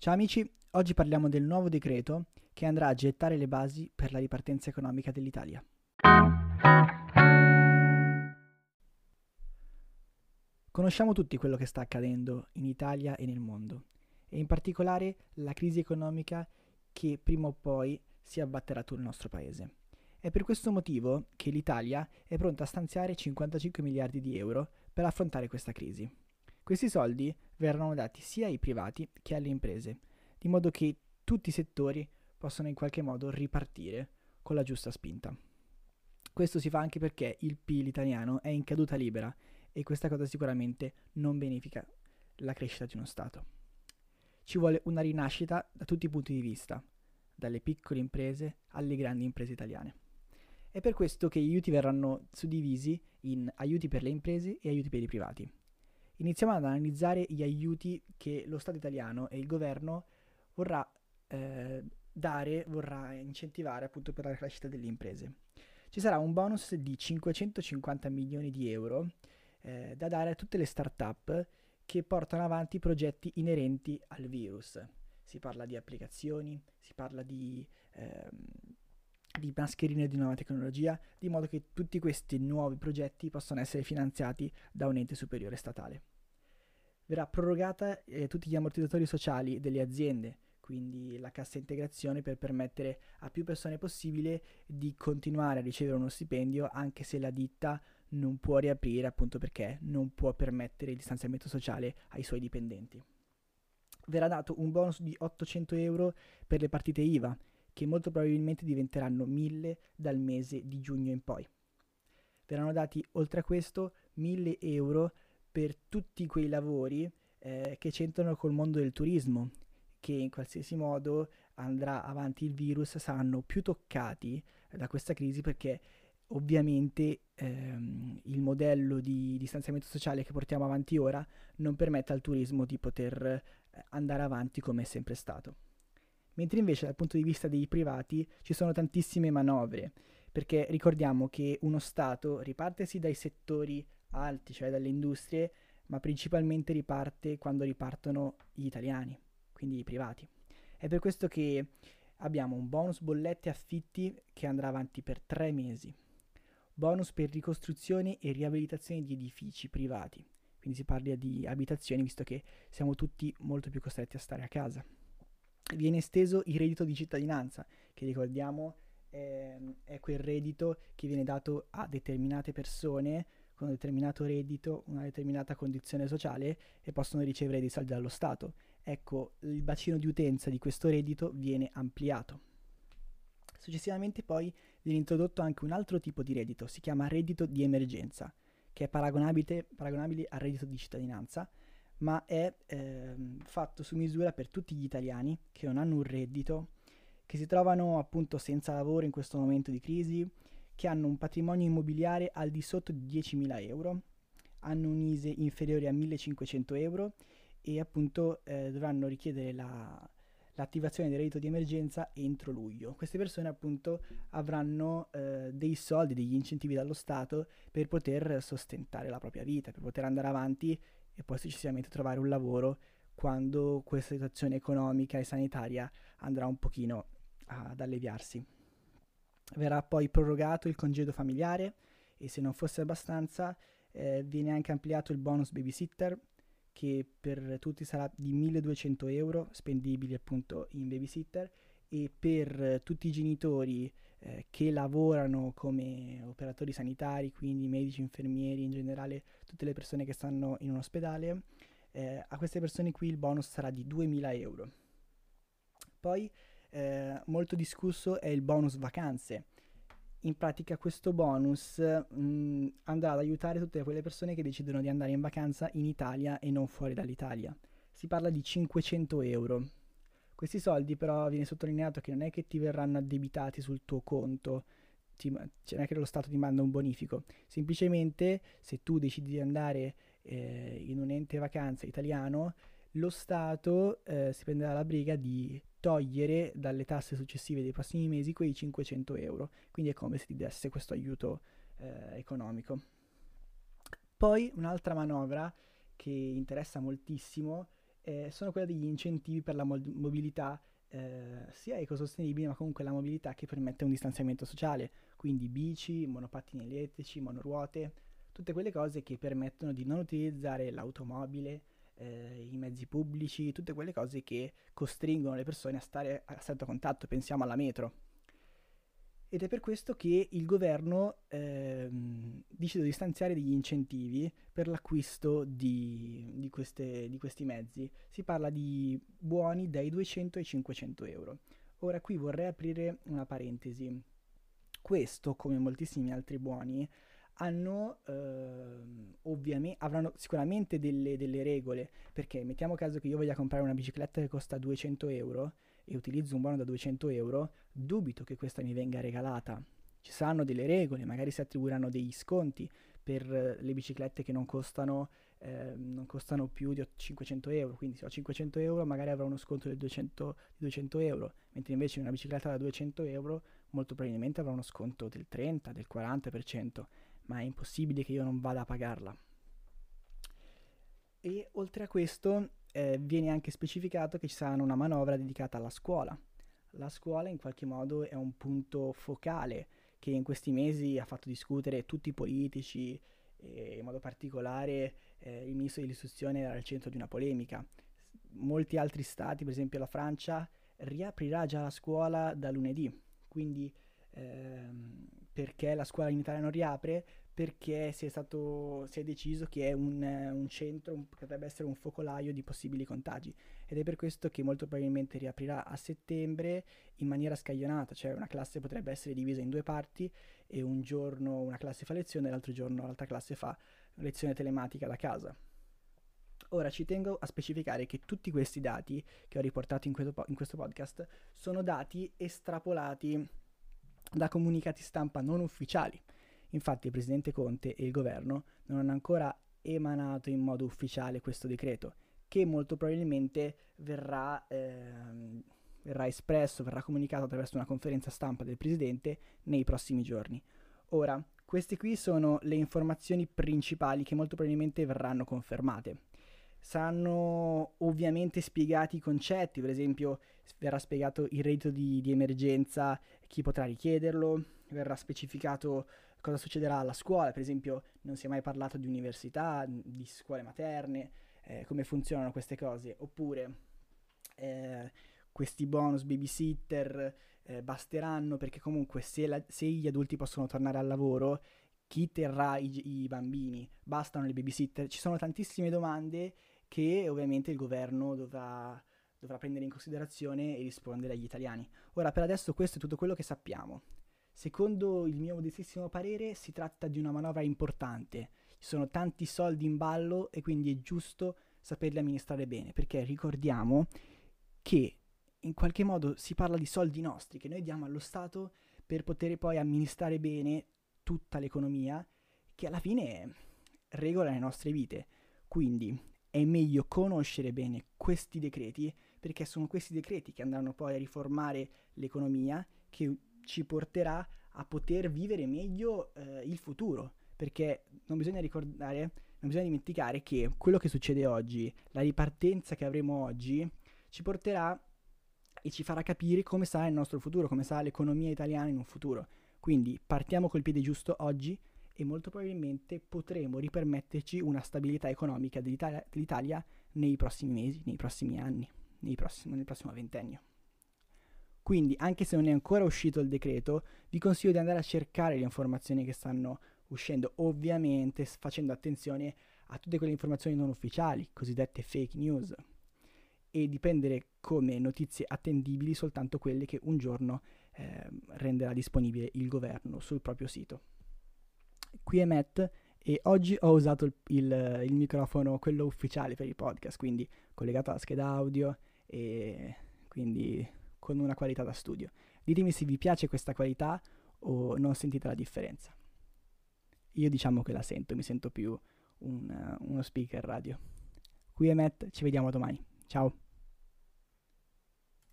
Ciao amici, oggi parliamo del nuovo decreto che andrà a gettare le basi per la ripartenza economica dell'Italia. Conosciamo tutti quello che sta accadendo in Italia e nel mondo, e in particolare la crisi economica che prima o poi si abbatterà sul nostro paese. È per questo motivo che l'Italia è pronta a stanziare 55 miliardi di euro per affrontare questa crisi. Questi soldi verranno dati sia ai privati che alle imprese, di modo che tutti i settori possano in qualche modo ripartire con la giusta spinta. Questo si fa anche perché il PIL italiano è in caduta libera e questa cosa sicuramente non benefica la crescita di uno Stato. Ci vuole una rinascita da tutti i punti di vista, dalle piccole imprese alle grandi imprese italiane. È per questo che gli aiuti verranno suddivisi in aiuti per le imprese e aiuti per i privati. Iniziamo ad analizzare gli aiuti che lo Stato italiano e il governo vorrà eh, dare, vorrà incentivare appunto per la crescita delle imprese. Ci sarà un bonus di 550 milioni di euro eh, da dare a tutte le start-up che portano avanti progetti inerenti al virus. Si parla di applicazioni, si parla di, ehm, di mascherine di nuova tecnologia, di modo che tutti questi nuovi progetti possano essere finanziati da un ente superiore statale. Verrà prorogata eh, tutti gli ammortizzatori sociali delle aziende, quindi la cassa integrazione per permettere a più persone possibile di continuare a ricevere uno stipendio anche se la ditta non può riaprire appunto perché non può permettere il distanziamento sociale ai suoi dipendenti. Verrà dato un bonus di 800 euro per le partite IVA, che molto probabilmente diventeranno 1000 dal mese di giugno in poi. Verranno dati oltre a questo 1000 euro per tutti quei lavori eh, che c'entrano col mondo del turismo, che in qualsiasi modo andrà avanti il virus saranno più toccati da questa crisi perché ovviamente ehm, il modello di distanziamento sociale che portiamo avanti ora non permette al turismo di poter eh, andare avanti come è sempre stato. Mentre invece dal punto di vista dei privati ci sono tantissime manovre, perché ricordiamo che uno Stato riparte dai settori alti, cioè dalle industrie, ma principalmente riparte quando ripartono gli italiani, quindi i privati. È per questo che abbiamo un bonus bollette affitti che andrà avanti per tre mesi, bonus per ricostruzione e riabilitazione di edifici privati. Quindi si parla di abitazioni visto che siamo tutti molto più costretti a stare a casa. Viene esteso il reddito di cittadinanza, che ricordiamo è, è quel reddito che viene dato a determinate persone con un determinato reddito, una determinata condizione sociale e possono ricevere dei soldi dallo Stato. Ecco, il bacino di utenza di questo reddito viene ampliato. Successivamente poi viene introdotto anche un altro tipo di reddito, si chiama reddito di emergenza, che è paragonabile, paragonabile al reddito di cittadinanza, ma è eh, fatto su misura per tutti gli italiani che non hanno un reddito, che si trovano appunto senza lavoro in questo momento di crisi, che hanno un patrimonio immobiliare al di sotto di 10.000 euro, hanno un ISE inferiore a 1.500 euro e appunto eh, dovranno richiedere la, l'attivazione del reddito di emergenza entro luglio. Queste persone appunto avranno eh, dei soldi, degli incentivi dallo Stato per poter sostentare la propria vita, per poter andare avanti e poi successivamente trovare un lavoro quando questa situazione economica e sanitaria andrà un pochino ad alleviarsi. Verrà poi prorogato il congedo familiare e se non fosse abbastanza eh, viene anche ampliato il bonus babysitter che per tutti sarà di 1200 euro spendibili appunto in babysitter e per tutti i genitori eh, che lavorano come operatori sanitari, quindi medici, infermieri, in generale tutte le persone che stanno in un ospedale, eh, a queste persone qui il bonus sarà di 2000 euro. Poi eh, molto discusso è il bonus vacanze, in pratica questo bonus mh, andrà ad aiutare tutte quelle persone che decidono di andare in vacanza in Italia e non fuori dall'Italia. Si parla di 500 euro. Questi soldi però viene sottolineato che non è che ti verranno addebitati sul tuo conto, ti, cioè non è che lo Stato ti manda un bonifico, semplicemente se tu decidi di andare eh, in un ente vacanza italiano, lo Stato eh, si prenderà la briga di togliere dalle tasse successive dei prossimi mesi quei 500 euro. Quindi è come se ti desse questo aiuto eh, economico. Poi un'altra manovra che interessa moltissimo eh, sono quelle degli incentivi per la mo- mobilità eh, sia ecosostenibile ma comunque la mobilità che permette un distanziamento sociale, quindi bici, monopattini elettrici, monoruote, tutte quelle cose che permettono di non utilizzare l'automobile, eh, i mezzi pubblici, tutte quelle cose che costringono le persone a stare a stretto contatto, pensiamo alla metro. Ed è per questo che il governo ehm, decide di stanziare degli incentivi per l'acquisto di, di, queste, di questi mezzi. Si parla di buoni dai 200 ai 500 euro. Ora qui vorrei aprire una parentesi. Questo, come moltissimi altri buoni, hanno ehm, ovviamente avranno sicuramente delle, delle, regole perché mettiamo caso che io voglia comprare una bicicletta che costa 200 euro e utilizzo un buono da 200 euro dubito che questa mi venga regalata. Ci saranno delle regole magari si attribuiranno degli sconti per le biciclette che non costano, eh, non costano più di 500 euro. Quindi se ho 500 euro magari avrò uno sconto del 200, di 200 euro mentre invece una bicicletta da 200 euro molto probabilmente avrà uno sconto del 30 del 40% ma è impossibile che io non vada a pagarla. E oltre a questo eh, viene anche specificato che ci sarà una manovra dedicata alla scuola. La scuola in qualche modo è un punto focale che in questi mesi ha fatto discutere tutti i politici e in modo particolare eh, il ministro dell'istruzione era al centro di una polemica. Molti altri stati, per esempio la Francia, riaprirà già la scuola da lunedì, quindi ehm, perché la scuola in Italia non riapre? Perché si è, stato, si è deciso che è un, un centro, un, potrebbe essere un focolaio di possibili contagi ed è per questo che molto probabilmente riaprirà a settembre in maniera scaglionata, cioè una classe potrebbe essere divisa in due parti e un giorno una classe fa lezione e l'altro giorno l'altra classe fa lezione telematica da casa. Ora ci tengo a specificare che tutti questi dati che ho riportato in questo, in questo podcast sono dati estrapolati da comunicati stampa non ufficiali. Infatti il Presidente Conte e il governo non hanno ancora emanato in modo ufficiale questo decreto, che molto probabilmente verrà, ehm, verrà espresso, verrà comunicato attraverso una conferenza stampa del Presidente nei prossimi giorni. Ora, queste qui sono le informazioni principali che molto probabilmente verranno confermate. Saranno ovviamente spiegati i concetti, per esempio verrà spiegato il reddito di, di emergenza, chi potrà richiederlo, verrà specificato cosa succederà alla scuola, per esempio non si è mai parlato di università, di scuole materne, eh, come funzionano queste cose, oppure eh, questi bonus babysitter eh, basteranno perché comunque se, la, se, gli adulti possono tornare al lavoro, chi terrà i, i bambini? Bastano le babysitter? Ci sono tantissime domande che ovviamente il governo dovrà, dovrà prendere in considerazione e rispondere agli italiani. Ora, per adesso questo è tutto quello che sappiamo. Secondo il mio modestissimo parere si tratta di una manovra importante, ci sono tanti soldi in ballo e quindi è giusto saperli amministrare bene, perché ricordiamo che in qualche modo si parla di soldi nostri che noi diamo allo Stato per poter poi amministrare bene tutta l'economia che alla fine regola le nostre vite. Quindi è meglio conoscere bene questi decreti perché sono questi decreti che andranno poi a riformare l'economia che ci porterà a poter vivere meglio eh, il futuro perché non bisogna ricordare non bisogna dimenticare che quello che succede oggi la ripartenza che avremo oggi ci porterà e ci farà capire come sarà il nostro futuro come sarà l'economia italiana in un futuro quindi partiamo col piede giusto oggi e molto probabilmente potremo ripermetterci una stabilità economica dell'Italia, dell'Italia nei prossimi mesi, nei prossimi anni, nei prossimi, nel prossimo ventennio. Quindi, anche se non è ancora uscito il decreto, vi consiglio di andare a cercare le informazioni che stanno uscendo, ovviamente facendo attenzione a tutte quelle informazioni non ufficiali, cosiddette fake news, e di prendere come notizie attendibili soltanto quelle che un giorno eh, renderà disponibile il governo sul proprio sito. Qui è Matt e oggi ho usato il, il, il, microfono, quello ufficiale per i podcast, quindi collegato alla scheda audio e quindi con una qualità da studio. Ditemi se vi piace questa qualità o non sentite la differenza. Io diciamo che la sento, mi sento più un, uno speaker radio. Qui è Matt, ci vediamo domani. Ciao!